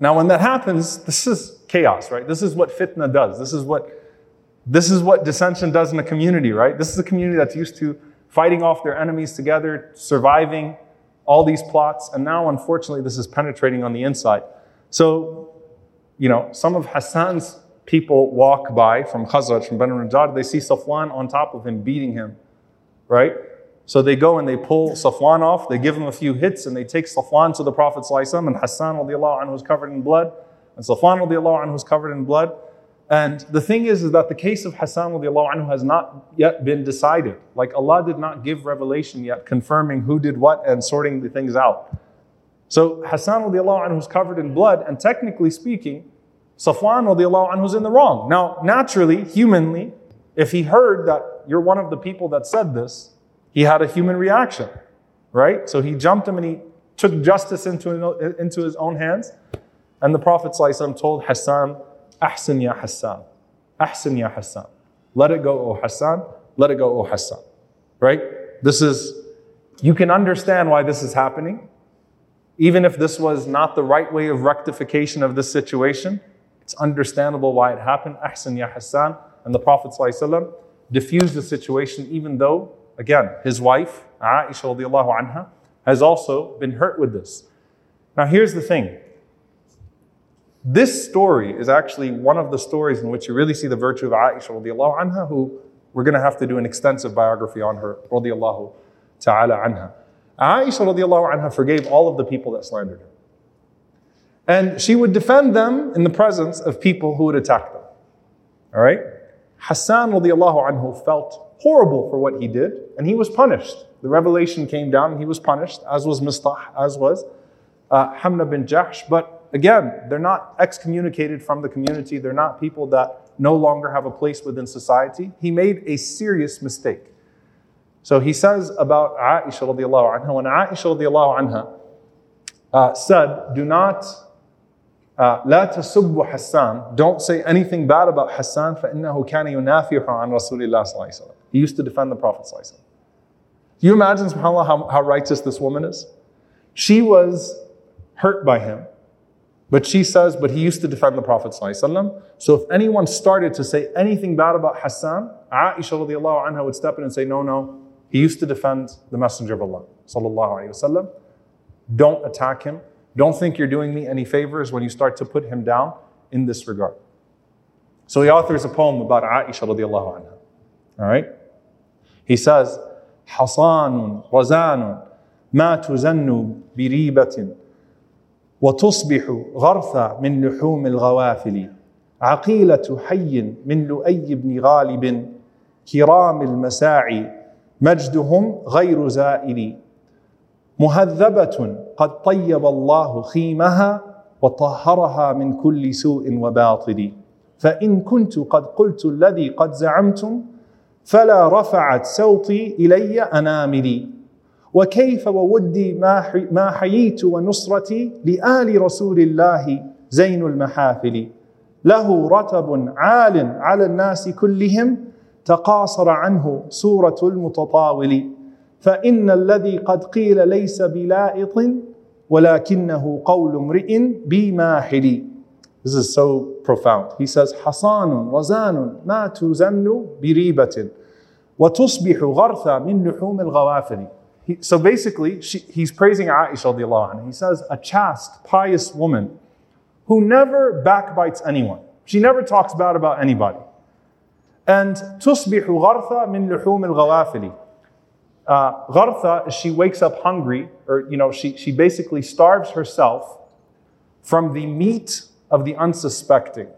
Now, when that happens, this is chaos, right? This is what fitna does. This is what, this is what dissension does in a community, right? This is a community that's used to fighting off their enemies together, surviving all these plots, and now, unfortunately, this is penetrating on the inside. So, you know, some of Hassan's people walk by from Khazraj, from Banu Najjar, they see Safwan on top of him, beating him, right? So they go and they pull Safwan off, they give him a few hits, and they take Safwan to the Prophet and Hassan anhu is covered in blood, and Safwan anhu is covered in blood. And the thing is, is that the case of Hassan anhu has not yet been decided. Like Allah did not give revelation yet confirming who did what and sorting the things out. So Hassan anhu is covered in blood, and technically speaking, Safwan anhu is in the wrong. Now, naturally, humanly, if he heard that you're one of the people that said this, he had a human reaction, right? So he jumped him and he took justice into, into his own hands. And the Prophet ﷺ told Hassan, Ahsan ya Hassan. Ahsan ya Hassan. Let it go, O Hassan. Let it go, O Hassan. Right? This is, you can understand why this is happening. Even if this was not the right way of rectification of this situation, it's understandable why it happened. Ahsan ya Hassan. And the Prophet ﷺ diffused the situation, even though, again, his wife, Aisha radiallahu anha, has also been hurt with this. Now, here's the thing. This story is actually one of the stories in which you really see the virtue of Aisha radiallahu anha, who we're going to have to do an extensive biography on her radiallahu ta'ala anha. Aisha radiallahu anha forgave all of the people that slandered her. And she would defend them in the presence of people who would attack them. All right? Hassan radiallahu anhu felt horrible for what he did, and he was punished. The revelation came down, and he was punished, as was Mistah, as was uh, Hamna bin Jahsh. But again, they're not excommunicated from the community. They're not people that no longer have a place within society. He made a serious mistake. So he says about Aisha radiallahu anha, when Aisha radiallahu anha uh, said, do not لا تسبوا حسان don't say anything bad about Hassan فإنه كان ينافح عن رسول الله صلى الله عليه وسلم he used to defend the Prophet صلى الله عليه وسلم do you imagine, subhanAllah, how, how righteous this woman is? She was hurt by him. But she says, but he used to defend the Prophet So if anyone started to say anything bad about Hassan, Aisha radiallahu anha would step in and say, no, no, he used to defend the Messenger of Allah ﷺ. Don't attack him. Don't think you're doing me any favors when you start to put him down in this regard. So he authors a poem about Aisha radiallahu anha. All right? He says, حصان وزان ما تزن بريبة وتصبح غرثا من لحوم الغوافل عقيلة حي من لؤي بن غالب كرام المساعي مجدهم غير زائل مهذبة قد طيب الله خيمها وطهرها من كل سوء وباطل فإن كنت قد قلت الذي قد زعمتم فلا رفعت صوتي إلي أناملي. وكيف وودي ما حييت ونصرتي لآل رسول الله زين المحافل. له رتب عال على الناس كلهم تقاصر عنه سورة المتطاول. فإن الذي قد قيل ليس بلائط ولكنه قول امرئ بماحل. This is so profound. He says, حصان رزان ما تزن بريبة وتصبح غرثا من لحوم الغوافل. So basically, she, he's praising Aisha radiallahu anha. He says, a chaste, pious woman who never backbites anyone. She never talks bad about anybody. And تصبح غرثا من لحوم الغوافل. Uh, Ghartha, she wakes up hungry, or, you know, she, she basically starves herself from the meat of the unsuspecting.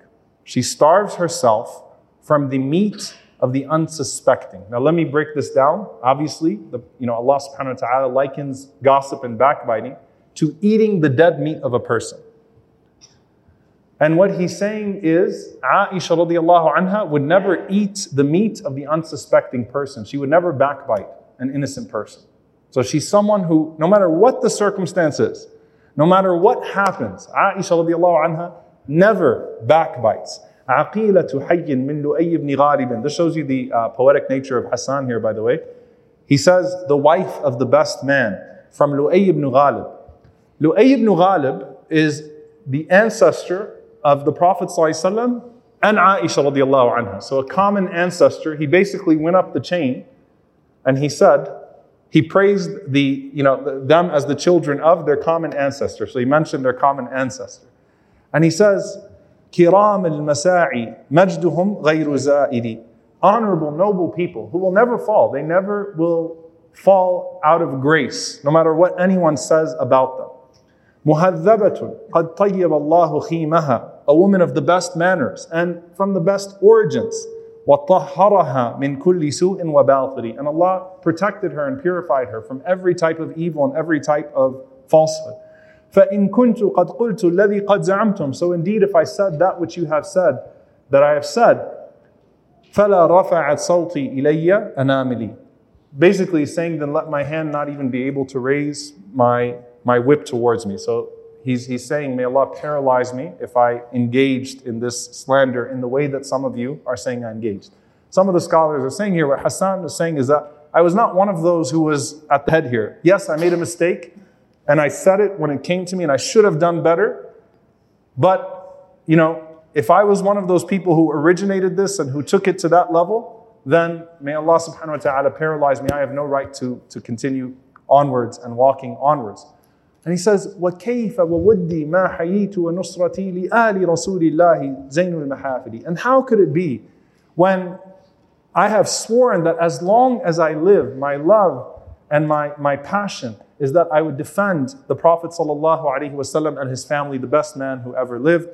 She starves herself from the meat of the unsuspecting. Now, let me break this down. Obviously, the, you know, Allah subhanahu wa ta'ala likens gossip and backbiting to eating the dead meat of a person. And what he's saying is, Aisha radiallahu anha would never eat the meat of the unsuspecting person. She would never backbite an innocent person. So she's someone who, no matter what the circumstances, no matter what happens, Aisha radiallahu anha never backbites. عقيلة حي من لؤي بن غالب. This shows you the uh, poetic nature of Hassan here, by the way. He says, the wife of the best man from Lu'ay ibn Ghalib. Lu'ay ibn Ghalib is the ancestor of the Prophet ﷺ and Aisha radiallahu anha. So a common ancestor. He basically went up the chain and he said, he praised the, you know, them as the children of their common ancestor. So he mentioned their common ancestor. And he says, Kiram al-masa'i majduhum ghayru za'idi. Honorable, noble people who will never fall. They never will fall out of grace, no matter what anyone says about them. Muhadhabatun qad tayyib Allahu khimaha. A woman of the best manners and from the best origins. وَطَهَّرَهَا مِنْ كُلِّ سُوءٍ وَبَاطِلٍ And Allah protected her and purified her from every type of evil and every type of falsehood. فإن كنت قد قلت الذي قد زعمتم So indeed if I said that which you have said, that I have said, فلا رفعت صوتي إلي أناملي Basically saying then let my hand not even be able to raise my, my whip towards me. So he's, he's saying, may Allah paralyze me if I engaged in this slander in the way that some of you are saying I engaged. Some of the scholars are saying here, what Hassan is saying is that I was not one of those who was at the head here. Yes, I made a mistake and I said it when it came to me and I should have done better. But, you know, if I was one of those people who originated this and who took it to that level, then may Allah subhanahu wa ta'ala paralyze me. I have no right to, to continue onwards and walking onwards. And he says, وَكَيْفَ وَوُدِّي مَا حَيِيتُ وَنُصْرَتِي لِآلِ رَسُولِ اللَّهِ زَيْنُ الْمَحَافِلِ And how could it be when I have sworn that as long as I live, my love and my, my passion is that I would defend the Prophet ﷺ and his family, the best man who ever lived.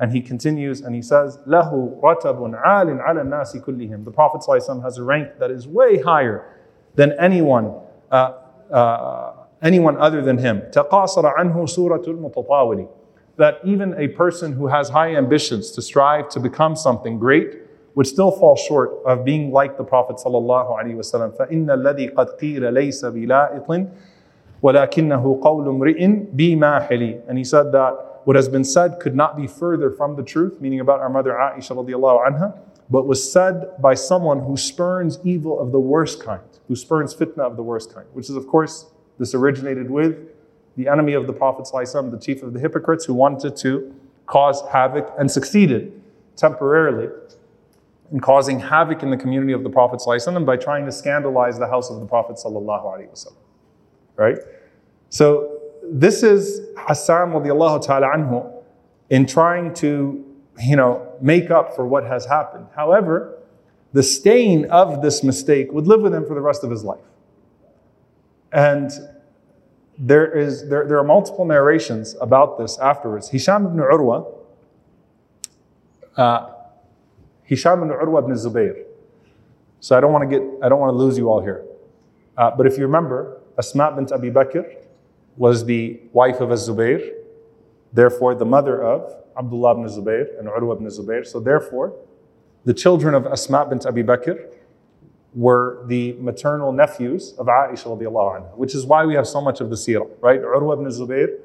And he continues and he says, له رتب عال على الناس كلهم. The Prophet ﷺ has a rank that is way higher than anyone, uh, uh, anyone other than him. تقاصر عنه سورة المتطاول. That even a person who has high ambitions to strive to become something great would still fall short of being like the Prophet sallallahu alaihi wasallam. فإن الذي قد قيل ليس بلائط ولكنه قول امرئ بماحل. And he said that what has been said could not be further from the truth, meaning about our mother Aisha radiallahu anha, but was said by someone who spurns evil of the worst kind, who spurns fitna of the worst kind, which is of course this originated with the enemy of the Prophet ﷺ, the chief of the hypocrites who wanted to cause havoc and succeeded temporarily in causing havoc in the community of the Prophet ﷺ by trying to scandalize the house of the Prophet ﷺ. Right? So this is Hassan radiallahu ta'ala anhu in trying to, you know, make up for what has happened. However, the stain of this mistake would live with him for the rest of his life. And there, is, there, there are multiple narrations about this afterwards. Hisham ibn Urwa, uh, Hisham ibn Urwa ibn Zubayr. So I don't want to get, I don't want to lose you all here. Uh, but if you remember, Asma bint Abi Bakr was the wife of Az-Zubayr, therefore the mother of Abdullah ibn Zubayr and Urwa ibn Zubayr. So therefore, the children of Asma bint Abi Bakr were the maternal nephews of Aisha which is why we have so much of the seerah, right? Urwa ibn Zubayr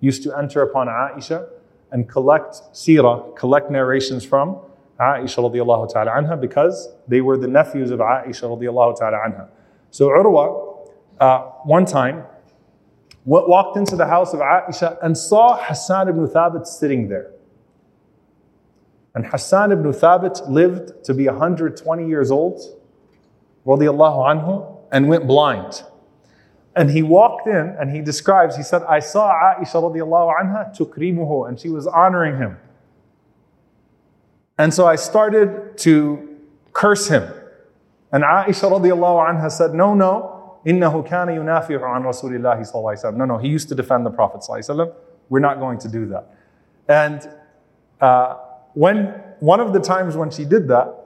used to enter upon Aisha and collect seerah, collect narrations from Aisha because they were the nephews of Aisha radiallahu. So Urwa, uh, one time, walked into the house of Aisha and saw Hassan ibn Thabit sitting there. And Hassan ibn Thabit lived to be 120 years old, radiallahu anhu, and went blind. And he walked in and he describes, he said, I saw Aisha radiallahu anha tukrimuhu, and she was honoring him. And so I started to curse him. And Aisha radiallahu anha said, No, no, innahu kana yunafi'u an Rasulillahi sallallahu No, no, he used to defend the Prophet sallallahu We're not going to do that. And uh, when one of the times when she did that,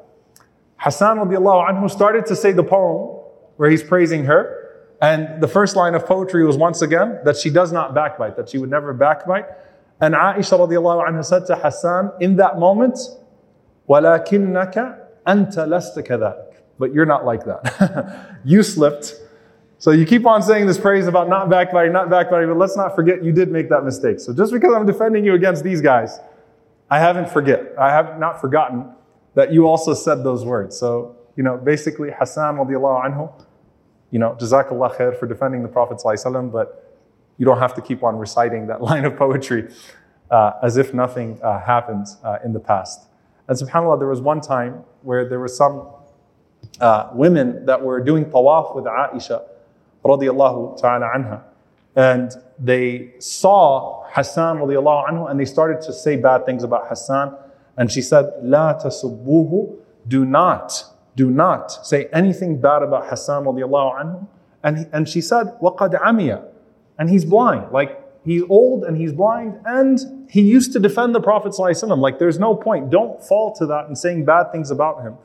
Hassan radiallahu anhu started to say the poem where he's praising her. And the first line of poetry was once again that she does not backbite, that she would never backbite. And Aisha radiallahu anha said to Hassan in that moment, وَلَكِنَّكَ أَنْتَ لَسْتَ كَذَلِكَ But you're not like that. you slipped. So you keep on saying this praise about not backbiting, not backbiting, but let's not forget you did make that mistake. So just because I'm defending you against these guys, I haven't forget. I have not forgotten that you also said those words. So, you know, basically Hassan radiallahu anhu, you know, jazakallah khair for defending the Prophet but you don't have to keep on reciting that line of poetry uh, as if nothing uh, happened uh, in the past. And subhanAllah, there was one time where there were some uh, women that were doing tawaf with Aisha radiallahu ta'ala anha. And they saw Hassan radiallahu anhu and they started to say bad things about Hassan. And she said, La tasubbuhu, do not, do not say anything bad about Hassan radiallahu anhu. And, he, and she said, وَقَدْ عَمِيَ And he's blind. Like, he's old and he's blind and he used to defend the Prophet ﷺ. Like there's no point. Don't fall to that and saying bad things about him.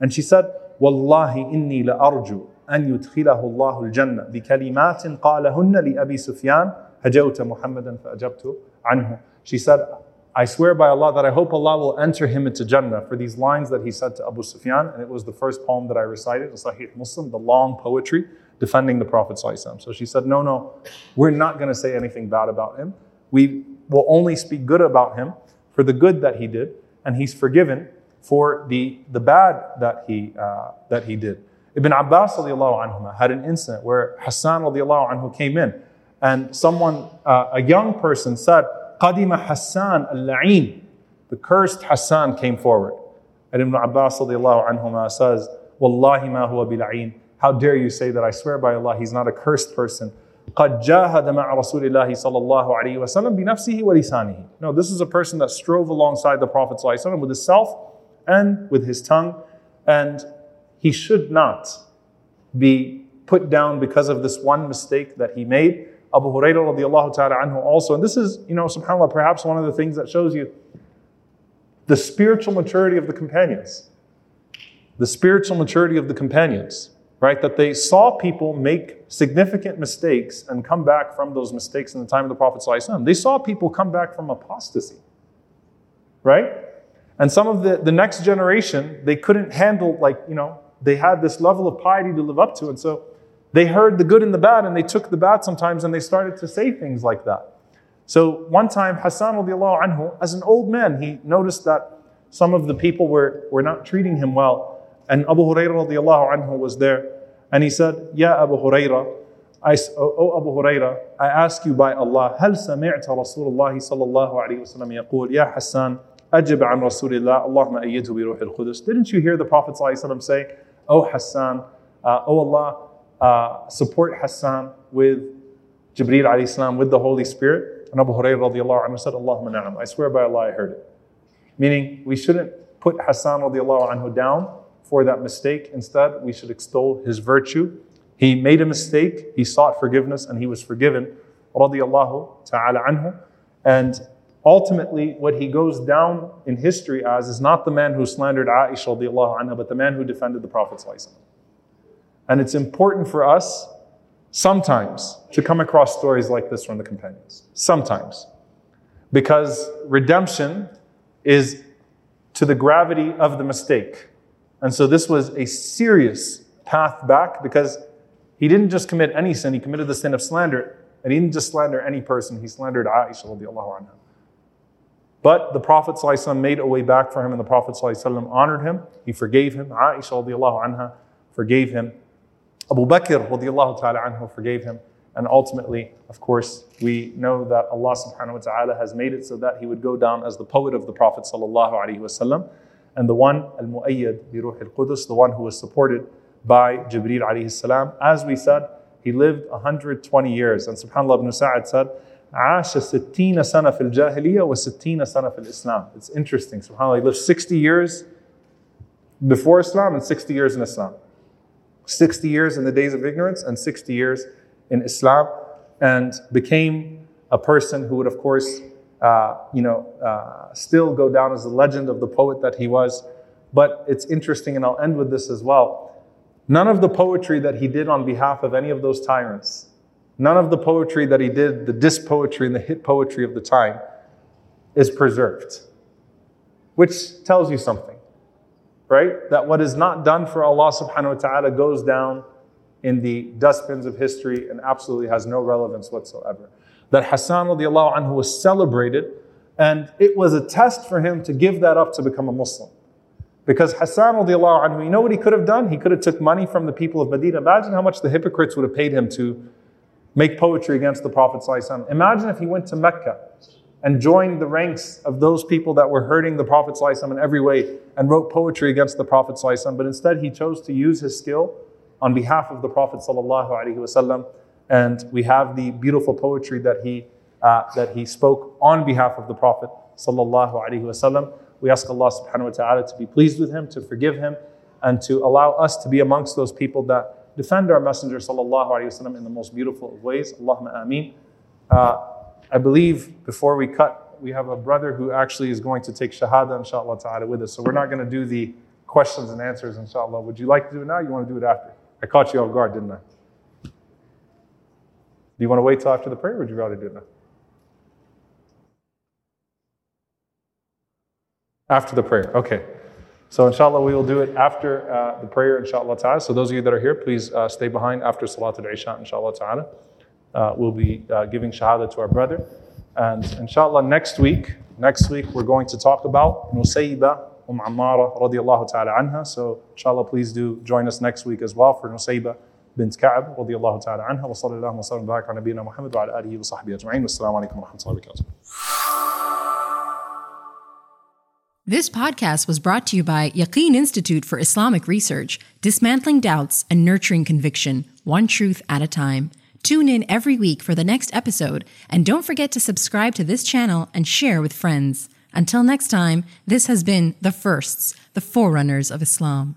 And she said, Wallahi inni la arju أن يدخله الله الجنة بكلمات قالهن لأبي سفيان هجوت محمدا فأجبت عنه. She said, I swear by Allah that I hope Allah will enter him into Jannah for these lines that he said to Abu Sufyan. And it was the first poem that I recited in Sahih Muslim, the long poetry defending the Prophet. So she said, No, no, we're not going to say anything bad about him. We will only speak good about him for the good that he did, and he's forgiven for the, the bad that he, uh, that he did. Ibn Abbas anhuma, had an incident where Hassan anhu came in, and someone, uh, a young person said, Qadima Hassan al-La'in. The cursed Hassan came forward. And Ibn Abbas anhuma says, Wallahi ma huwa bil'ain. How dare you say that? I swear by Allah, he's not a cursed person. قد جاهد مع رسول الله صلى الله عليه وسلم بنفسه ولسانه. No, this is a person that strove alongside the Prophet صلى الله عليه وسلم with his self and with his tongue, and he should not be put down because of this one mistake that he made. Abu Hurairah radiallahu ta'ala anhu also, and this is, you know, subhanAllah, perhaps one of the things that shows you the spiritual maturity of the companions. The spiritual maturity of the companions right? That they saw people make significant mistakes and come back from those mistakes in the time of the Prophet. They saw people come back from apostasy, right? And some of the, the next generation, they couldn't handle, like, you know, they had this level of piety to live up to. And so they heard the good and the bad, and they took the bad sometimes, and they started to say things like that. So one time, Hassan anhu, as an old man, he noticed that some of the people were, were not treating him well. And Abu Hurairah radiallahu anhu was there. And he said, Ya Abu Hurairah, I, oh Abu Hurairah, I ask you by Allah, هل سمعت رسول الله صلى الله عليه وسلم يقول يا حسان أجب عن رسول الله اللهم أيده بروح القدس Didn't you hear the Prophet صلى الله عليه وسلم say, Oh Hassan, uh, oh Allah, uh, support Hassan with Jibreel alayhi salam, with the Holy Spirit? And Abu Hurairah radiallahu anhu said, Allahumma na'am. I swear by Allah I heard it. Meaning, we shouldn't put Hassan radiallahu anhu down for that mistake. Instead, we should extol his virtue. He made a mistake, he sought forgiveness, and he was forgiven. Radiallahu ta'ala anhu. And ultimately, what he goes down in history as is not the man who slandered Aisha radiallahu anha, but the man who defended the Prophet. And it's important for us sometimes to come across stories like this from the companions. Sometimes. Because redemption is to the gravity of the mistake. And so this was a serious path back because he didn't just commit any sin, he committed the sin of slander. And he didn't just slander any person, he slandered Aisha anha. But the Prophet made a way back for him, and the Prophet honored him. He forgave him. Aisha anha forgave him. Abu Bakr radiallahu ta'ala anhu forgave him. And ultimately, of course, we know that Allah subhanahu wa ta'ala has made it so that he would go down as the poet of the Prophet sallallahu alaihi wasallam and the one al-mu'ayyad bi ruh al-qudus, the one who was supported by Jibreel alayhi salam. As we said, he lived 120 years. And subhanAllah ibn Sa'ad said, عاش ستين سنة في الجاهلية وستين سنة في الإسلام. It's interesting. SubhanAllah, he lived 60 years before Islam and 60 years in Islam. 60 years in the days of ignorance and 60 years in Islam and became a person who would, of course, uh, you know, uh, still go down as the legend of the poet that he was. But it's interesting, and I'll end with this as well. None of the poetry that he did on behalf of any of those tyrants, none of the poetry that he did, the diss poetry and the hit poetry of the time, is preserved. Which tells you something, right? That what is not done for Allah subhanahu wa ta'ala goes down in the dustbins of history and absolutely has no relevance whatsoever that Hassan radiallahu anhu was celebrated, and it was a test for him to give that up to become a Muslim. Because Hassan radiallahu anhu, you know what he could have done? He could have took money from the people of Medina. Imagine how much the hypocrites would have paid him to make poetry against the Prophet Imagine if he went to Mecca and joined the ranks of those people that were hurting the Prophet in every way and wrote poetry against the Prophet but instead he chose to use his skill on behalf of the Prophet and we have the beautiful poetry that he, uh, that he spoke on behalf of the Prophet. We ask Allah subhanahu wa ta'ala to be pleased with him, to forgive him, and to allow us to be amongst those people that defend our Messenger sallallahu in the most beautiful of ways. Allahumma ameen. Uh, I believe before we cut, we have a brother who actually is going to take shahada inshallah ta'ala with us. So we're not going to do the questions and answers inshallah. Would you like to do it now? you want to do it after? I caught you off guard, didn't I? Do you want to wait till after the prayer or would you rather do it now? After the prayer, okay. So inshallah, we will do it after uh, the prayer, inshallah ta'ala. So those of you that are here, please uh, stay behind after Salatul Isha, inshallah ta'ala. Uh, we'll be uh, giving shahada to our brother. And inshallah, next week, next week we're going to talk about Nusayba Umm Ammara radiallahu ta'ala anha. So inshallah, please do join us next week as well for Nusayba bint Ka'ab radiallahu ta'ala anha. Wa sallallahu wa sallam barak Muhammad wa ala alihi wa sahbihi ajma'in. Wa rahmatullahi wa barakatuh. This podcast was brought to you by Yaqeen Institute for Islamic Research, dismantling doubts and nurturing conviction, one truth at a time. Tune in every week for the next episode, and don't forget to subscribe to this channel and share with friends. Until next time, this has been The Firsts, the Forerunners of Islam.